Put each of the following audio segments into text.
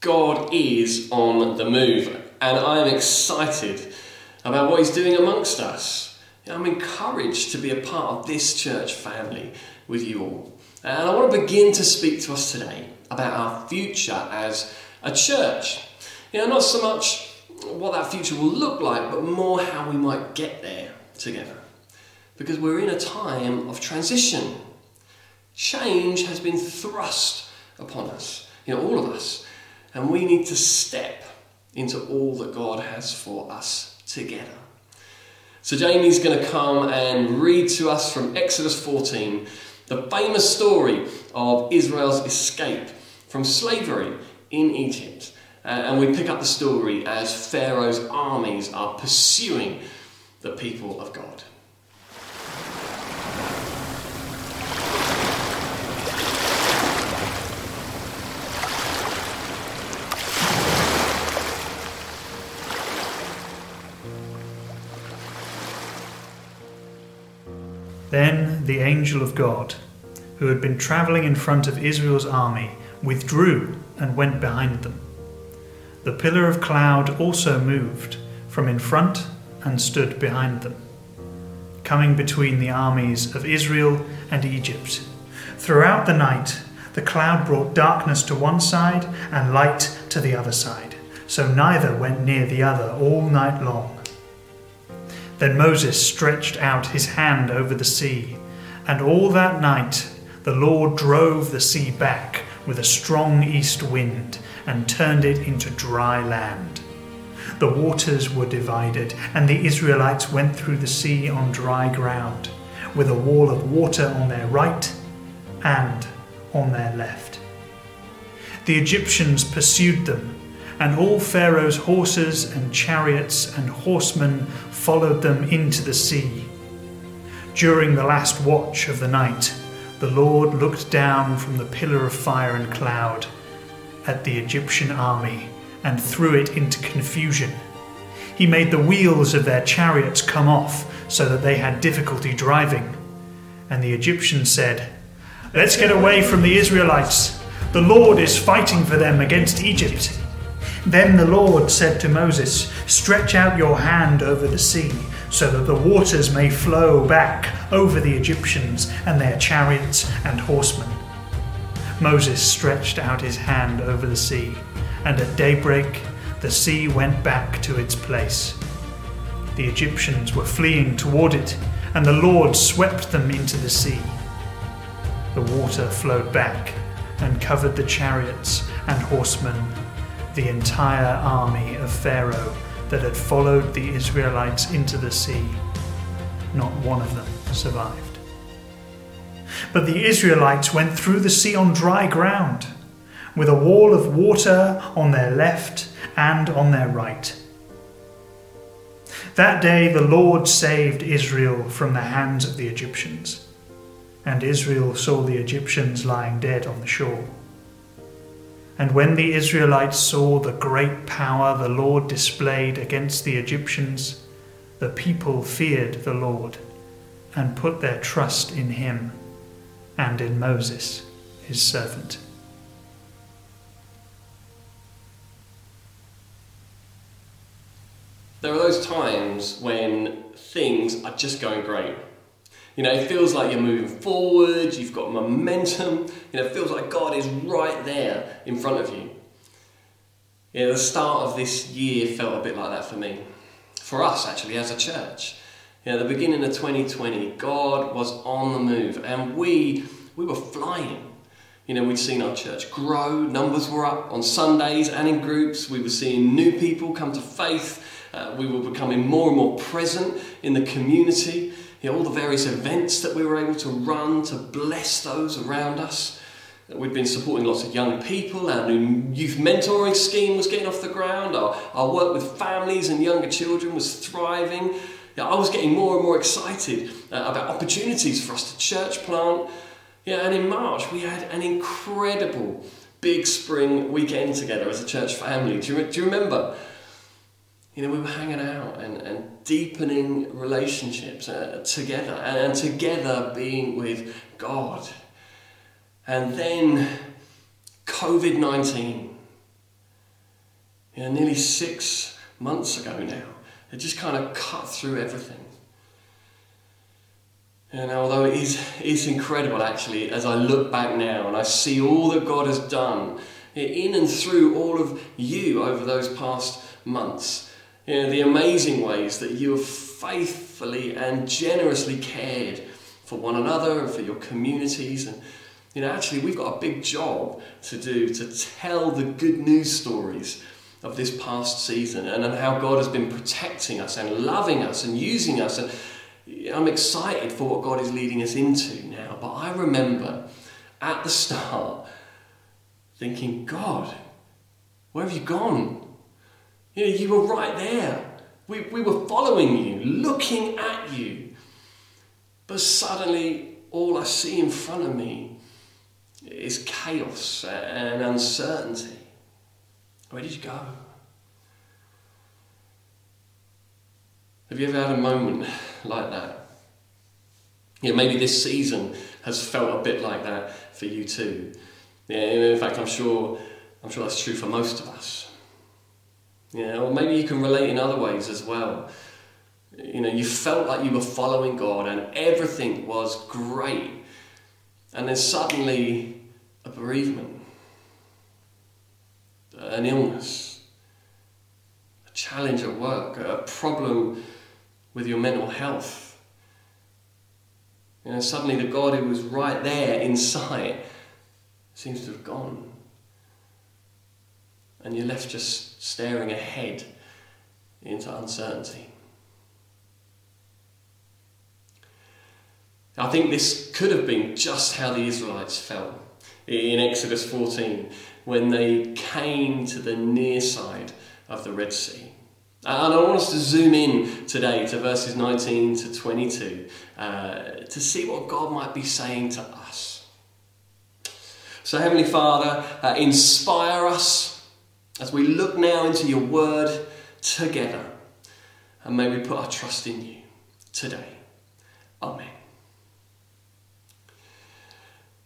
God is on the move, and I am excited about what He's doing amongst us. I'm encouraged to be a part of this church family with you all. And I want to begin to speak to us today about our future as a church. You know, not so much what that future will look like, but more how we might get there together. Because we're in a time of transition. Change has been thrust upon us, you know, all of us. And we need to step into all that God has for us together. So, Jamie's going to come and read to us from Exodus 14 the famous story of Israel's escape from slavery in Egypt. Uh, and we pick up the story as Pharaoh's armies are pursuing the people of God. Then the angel of God, who had been travelling in front of Israel's army, withdrew and went behind them. The pillar of cloud also moved from in front and stood behind them, coming between the armies of Israel and Egypt. Throughout the night, the cloud brought darkness to one side and light to the other side, so neither went near the other all night long. Then Moses stretched out his hand over the sea, and all that night the Lord drove the sea back with a strong east wind and turned it into dry land. The waters were divided, and the Israelites went through the sea on dry ground, with a wall of water on their right and on their left. The Egyptians pursued them and all Pharaoh's horses and chariots and horsemen followed them into the sea. During the last watch of the night, the Lord looked down from the pillar of fire and cloud at the Egyptian army and threw it into confusion. He made the wheels of their chariots come off so that they had difficulty driving. And the Egyptians said, Let's get away from the Israelites. The Lord is fighting for them against Egypt. Then the Lord said to Moses, Stretch out your hand over the sea, so that the waters may flow back over the Egyptians and their chariots and horsemen. Moses stretched out his hand over the sea, and at daybreak the sea went back to its place. The Egyptians were fleeing toward it, and the Lord swept them into the sea. The water flowed back and covered the chariots and horsemen the entire army of Pharaoh that had followed the Israelites into the sea. Not one of them survived. But the Israelites went through the sea on dry ground, with a wall of water on their left and on their right. That day the Lord saved Israel from the hands of the Egyptians, and Israel saw the Egyptians lying dead on the shore. And when the Israelites saw the great power the Lord displayed against the Egyptians, the people feared the Lord and put their trust in him and in Moses, his servant. There are those times when things are just going great. You know, it feels like you're moving forward, you've got momentum, you know, it feels like God is right there in front of you. You know, the start of this year felt a bit like that for me. For us, actually, as a church. You know, the beginning of 2020, God was on the move and we, we were flying. You know, we'd seen our church grow, numbers were up on Sundays and in groups. We were seeing new people come to faith. Uh, we were becoming more and more present in the community you know, all the various events that we were able to run to bless those around us. We'd been supporting lots of young people, our new youth mentoring scheme was getting off the ground, our, our work with families and younger children was thriving. Yeah, I was getting more and more excited uh, about opportunities for us to church plant. Yeah, and in March we had an incredible big spring weekend together as a church family. Do you, do you remember? You know, we were hanging out and, and deepening relationships uh, together and, and together being with God. And then COVID 19. You know, nearly six months ago now. It just kind of cut through everything. And although it is, it's incredible actually, as I look back now and I see all that God has done in and through all of you over those past months, you know, the amazing ways that you have faithfully and generously cared for one another and for your communities. And, you know, actually, we've got a big job to do to tell the good news stories of this past season and, and how God has been protecting us and loving us and using us. And I'm excited for what God is leading us into now. But I remember at the start thinking, God, where have you gone? You know, you were right there. We, we were following you, looking at you. But suddenly, all I see in front of me is chaos and uncertainty. Where did you go? Have you ever had a moment like that? Yeah, maybe this season has felt a bit like that for you too. Yeah, in fact, I'm sure, I'm sure that's true for most of us. Yeah, or maybe you can relate in other ways as well. You know, you felt like you were following God and everything was great, and then suddenly a bereavement, an illness, a challenge at work, a problem with your mental health. You know, suddenly the God who was right there in sight seems to have gone. And you're left just staring ahead into uncertainty. I think this could have been just how the Israelites felt in Exodus 14 when they came to the near side of the Red Sea. And I want us to zoom in today to verses 19 to 22 uh, to see what God might be saying to us. So, Heavenly Father, uh, inspire us as we look now into your word together. And may we put our trust in you today. Amen.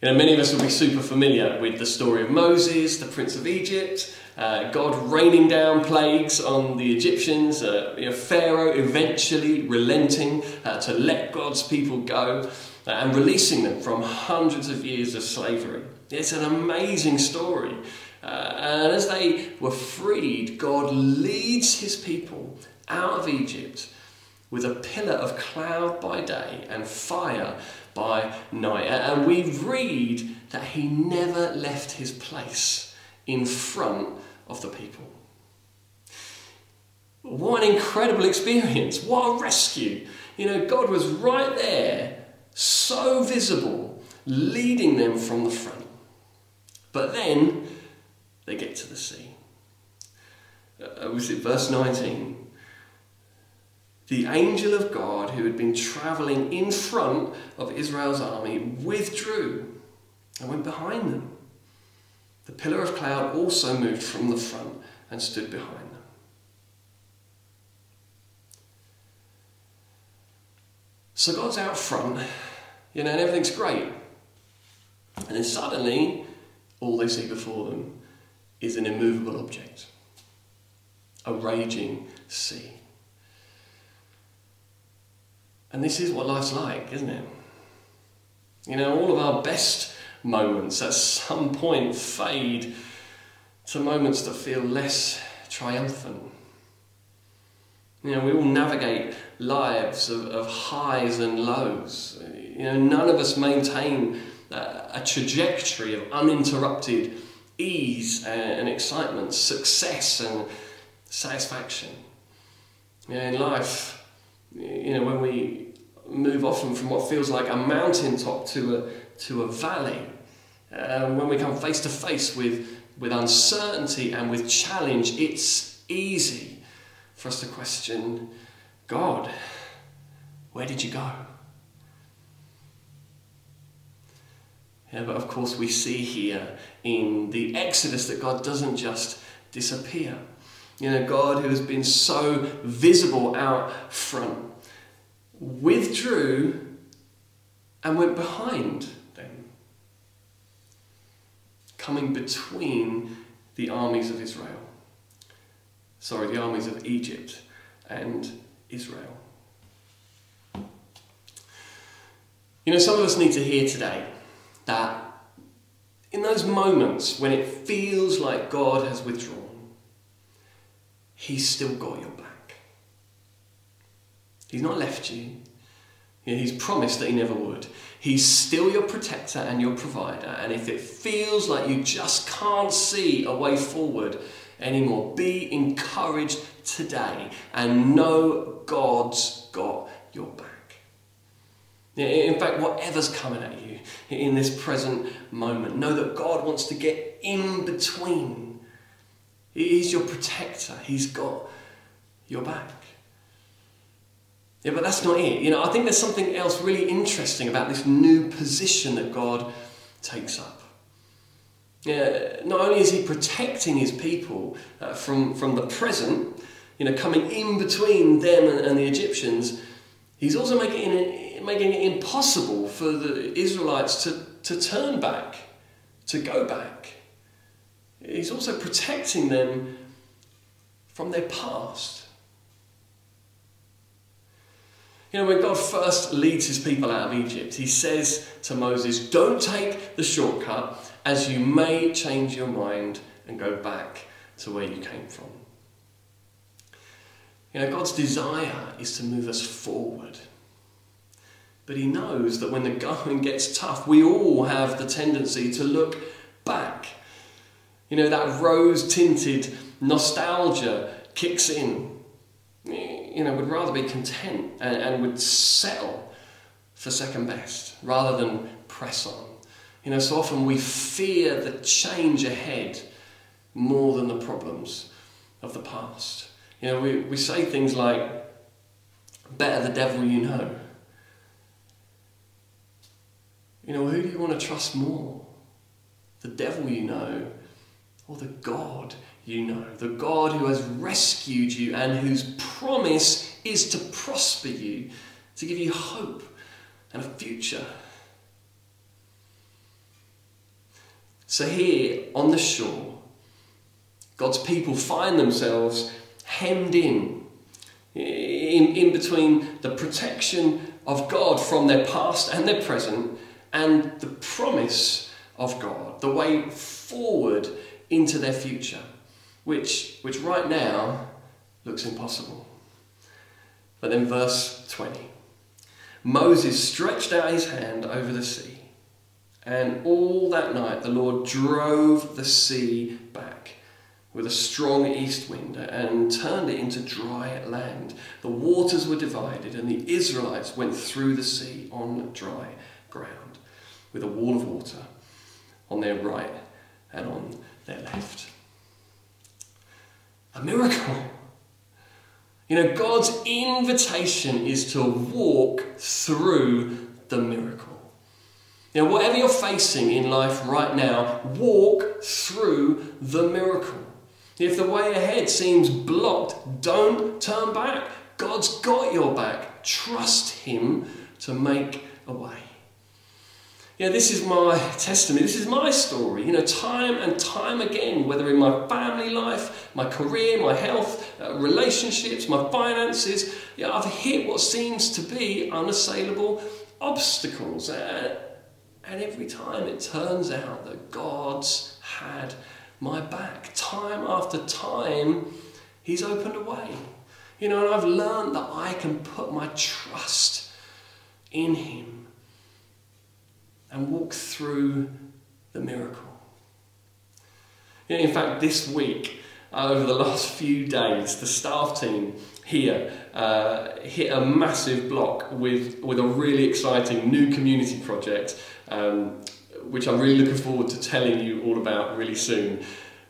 You know, many of us will be super familiar with the story of Moses, the Prince of Egypt, uh, God raining down plagues on the Egyptians, uh, you know, Pharaoh eventually relenting uh, to let God's people go uh, and releasing them from hundreds of years of slavery. It's an amazing story. Uh, and as they were freed, God leads his people out of Egypt with a pillar of cloud by day and fire by night. And we read that he never left his place in front of the people. What an incredible experience! What a rescue! You know, God was right there, so visible, leading them from the front. But then they get to the sea. Uh, was it verse 19? The angel of God, who had been travelling in front of Israel's army, withdrew and went behind them. The pillar of cloud also moved from the front and stood behind them. So God's out front, you know, and everything's great. And then suddenly, all they see before them is an immovable object a raging sea. And this is what life's like, isn't it? You know, all of our best moments at some point fade to moments that feel less triumphant. You know, we all navigate lives of, of highs and lows. You know, none of us maintain a trajectory of uninterrupted ease and excitement, success and satisfaction. In life, you know, when we move often from what feels like a mountaintop to a, to a valley, um, when we come face to face with, with uncertainty and with challenge, it's easy for us to question God, where did you go? Yeah, but of course, we see here in the Exodus that God doesn't just disappear. You know, God, who has been so visible out front, withdrew and went behind them, coming between the armies of Israel. sorry, the armies of Egypt and Israel. You know, some of us need to hear today that in those moments when it feels like God has withdrawn, He's still got your back. He's not left you. He's promised that He never would. He's still your protector and your provider. And if it feels like you just can't see a way forward anymore, be encouraged today and know God's got your back. In fact, whatever's coming at you in this present moment, know that God wants to get in between. He's your protector, He's got your back. Yeah, but that's not it. You know, I think there's something else really interesting about this new position that God takes up. Yeah, not only is He protecting His people uh, from, from the present, you know, coming in between them and, and the Egyptians, He's also making it, making it impossible for the Israelites to, to turn back, to go back. He's also protecting them from their past. You know, when God first leads his people out of Egypt, he says to Moses, Don't take the shortcut, as you may change your mind and go back to where you came from. You know, God's desire is to move us forward. But he knows that when the going gets tough, we all have the tendency to look back. You know, that rose tinted nostalgia kicks in you know, would rather be content and, and would settle for second best rather than press on. You know, so often we fear the change ahead more than the problems of the past. You know, we, we say things like, better the devil you know. You know, who do you want to trust more? The devil you know or the God you know, the God who has rescued you and whose promise is to prosper you, to give you hope and a future. So, here on the shore, God's people find themselves hemmed in, in, in between the protection of God from their past and their present and the promise of God, the way forward into their future which, which right now looks impossible. But then, verse 20 Moses stretched out his hand over the sea, and all that night the Lord drove the sea back with a strong east wind and turned it into dry land. The waters were divided, and the Israelites went through the sea on dry ground with a wall of water on their right and on their left miracle. You know, God's invitation is to walk through the miracle. Know, whatever you're facing in life right now, walk through the miracle. If the way ahead seems blocked, don't turn back. God's got your back. Trust Him to make a way. You know, this is my testimony, this is my story. You know, time and time again, whether in my family life, my career, my health, uh, relationships, my finances, you know, I've hit what seems to be unassailable obstacles. Uh, and every time it turns out that God's had my back. Time after time, He's opened a way. You know, and I've learned that I can put my trust in Him and walk through the miracle. In fact, this week, uh, over the last few days, the staff team here uh, hit a massive block with, with a really exciting new community project, um, which I'm really looking forward to telling you all about really soon.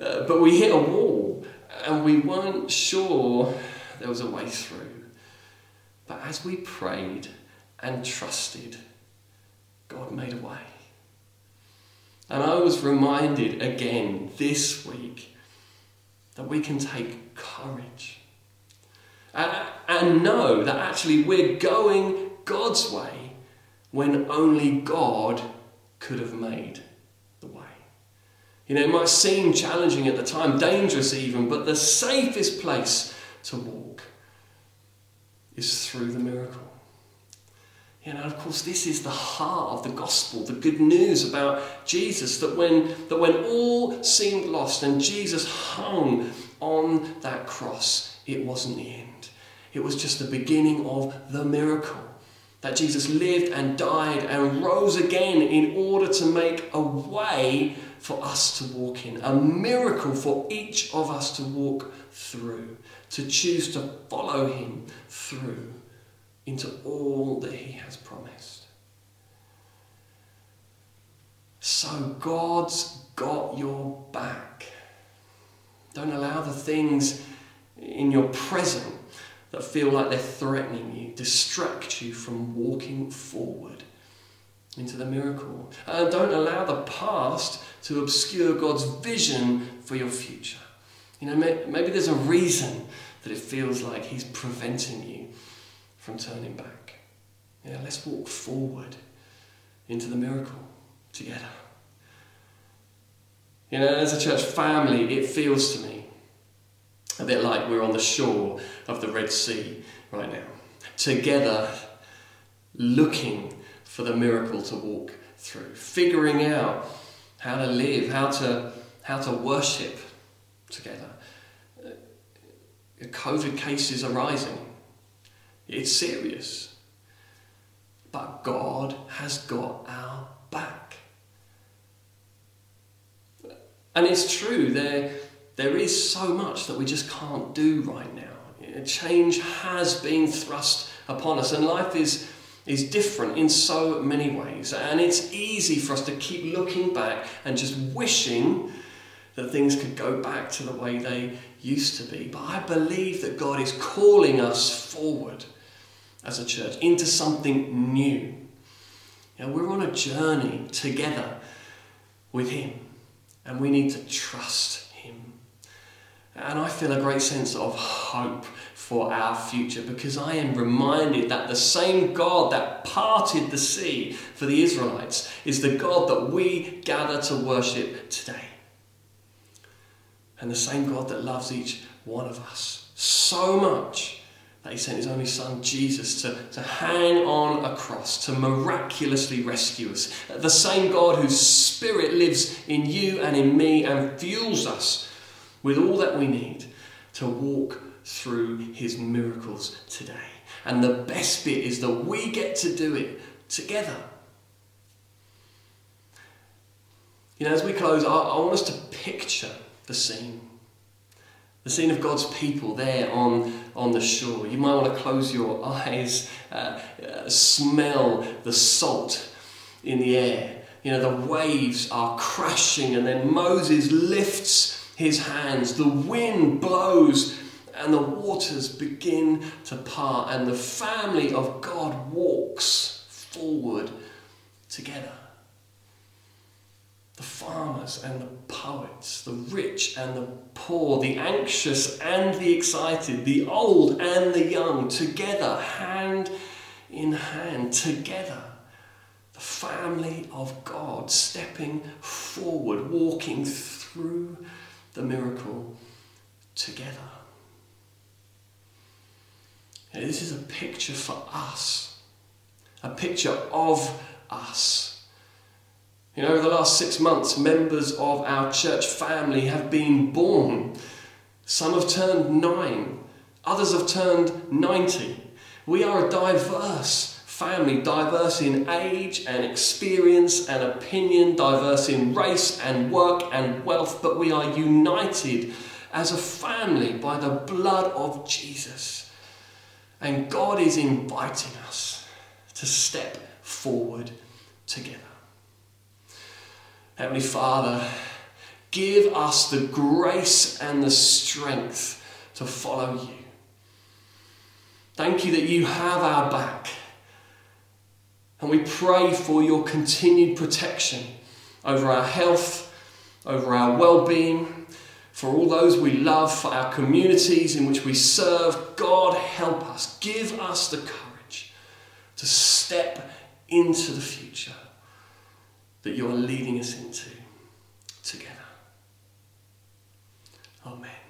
Uh, but we hit a wall and we weren't sure there was a way through. But as we prayed and trusted, God made a way. And I was reminded again this week that we can take courage and know that actually we're going God's way when only God could have made the way. You know, it might seem challenging at the time, dangerous even, but the safest place to walk is through the miracle. You know, of course, this is the heart of the gospel, the good news about Jesus, that when, that when all seemed lost and Jesus hung on that cross, it wasn't the end. It was just the beginning of the miracle. That Jesus lived and died and rose again in order to make a way for us to walk in, a miracle for each of us to walk through, to choose to follow him through into all that He has promised. So God's got your back. Don't allow the things in your present that feel like they're threatening you distract you from walking forward into the miracle. And don't allow the past to obscure God's vision for your future. You know, maybe there's a reason that it feels like He's preventing you from turning back. Yeah, let's walk forward into the miracle together. You know, as a church family, it feels to me a bit like we're on the shore of the Red Sea right now, together looking for the miracle to walk through, figuring out how to live, how to, how to worship together. Uh, COVID cases are rising. It's serious. But God has got our back. And it's true, there, there is so much that we just can't do right now. Change has been thrust upon us, and life is, is different in so many ways. And it's easy for us to keep looking back and just wishing that things could go back to the way they used to be. But I believe that God is calling us forward as a church into something new. You know, we're on a journey together with Him, and we need to trust Him. And I feel a great sense of hope for our future because I am reminded that the same God that parted the sea for the Israelites is the God that we gather to worship today. And the same God that loves each one of us so much that he sent his only son, Jesus, to, to hang on a cross, to miraculously rescue us. The same God whose spirit lives in you and in me and fuels us with all that we need to walk through his miracles today. And the best bit is that we get to do it together. You know, as we close, I, I want us to picture the scene. The scene of God's people there on, on the shore. You might want to close your eyes, uh, uh, smell the salt in the air. You know, the waves are crashing, and then Moses lifts his hands. The wind blows, and the waters begin to part, and the family of God walks forward together the farmers and the poets, the rich and the poor, the anxious and the excited, the old and the young, together, hand in hand, together. The family of God stepping forward, walking through the miracle together. This is a picture for us, a picture of us you know, over the last six months, members of our church family have been born. Some have turned nine, others have turned 90. We are a diverse family, diverse in age and experience and opinion, diverse in race and work and wealth, but we are united as a family by the blood of Jesus. And God is inviting us to step forward together. Heavenly Father, give us the grace and the strength to follow you. Thank you that you have our back. And we pray for your continued protection over our health, over our well being, for all those we love, for our communities in which we serve. God, help us. Give us the courage to step into the future that you are leading us into together. Amen.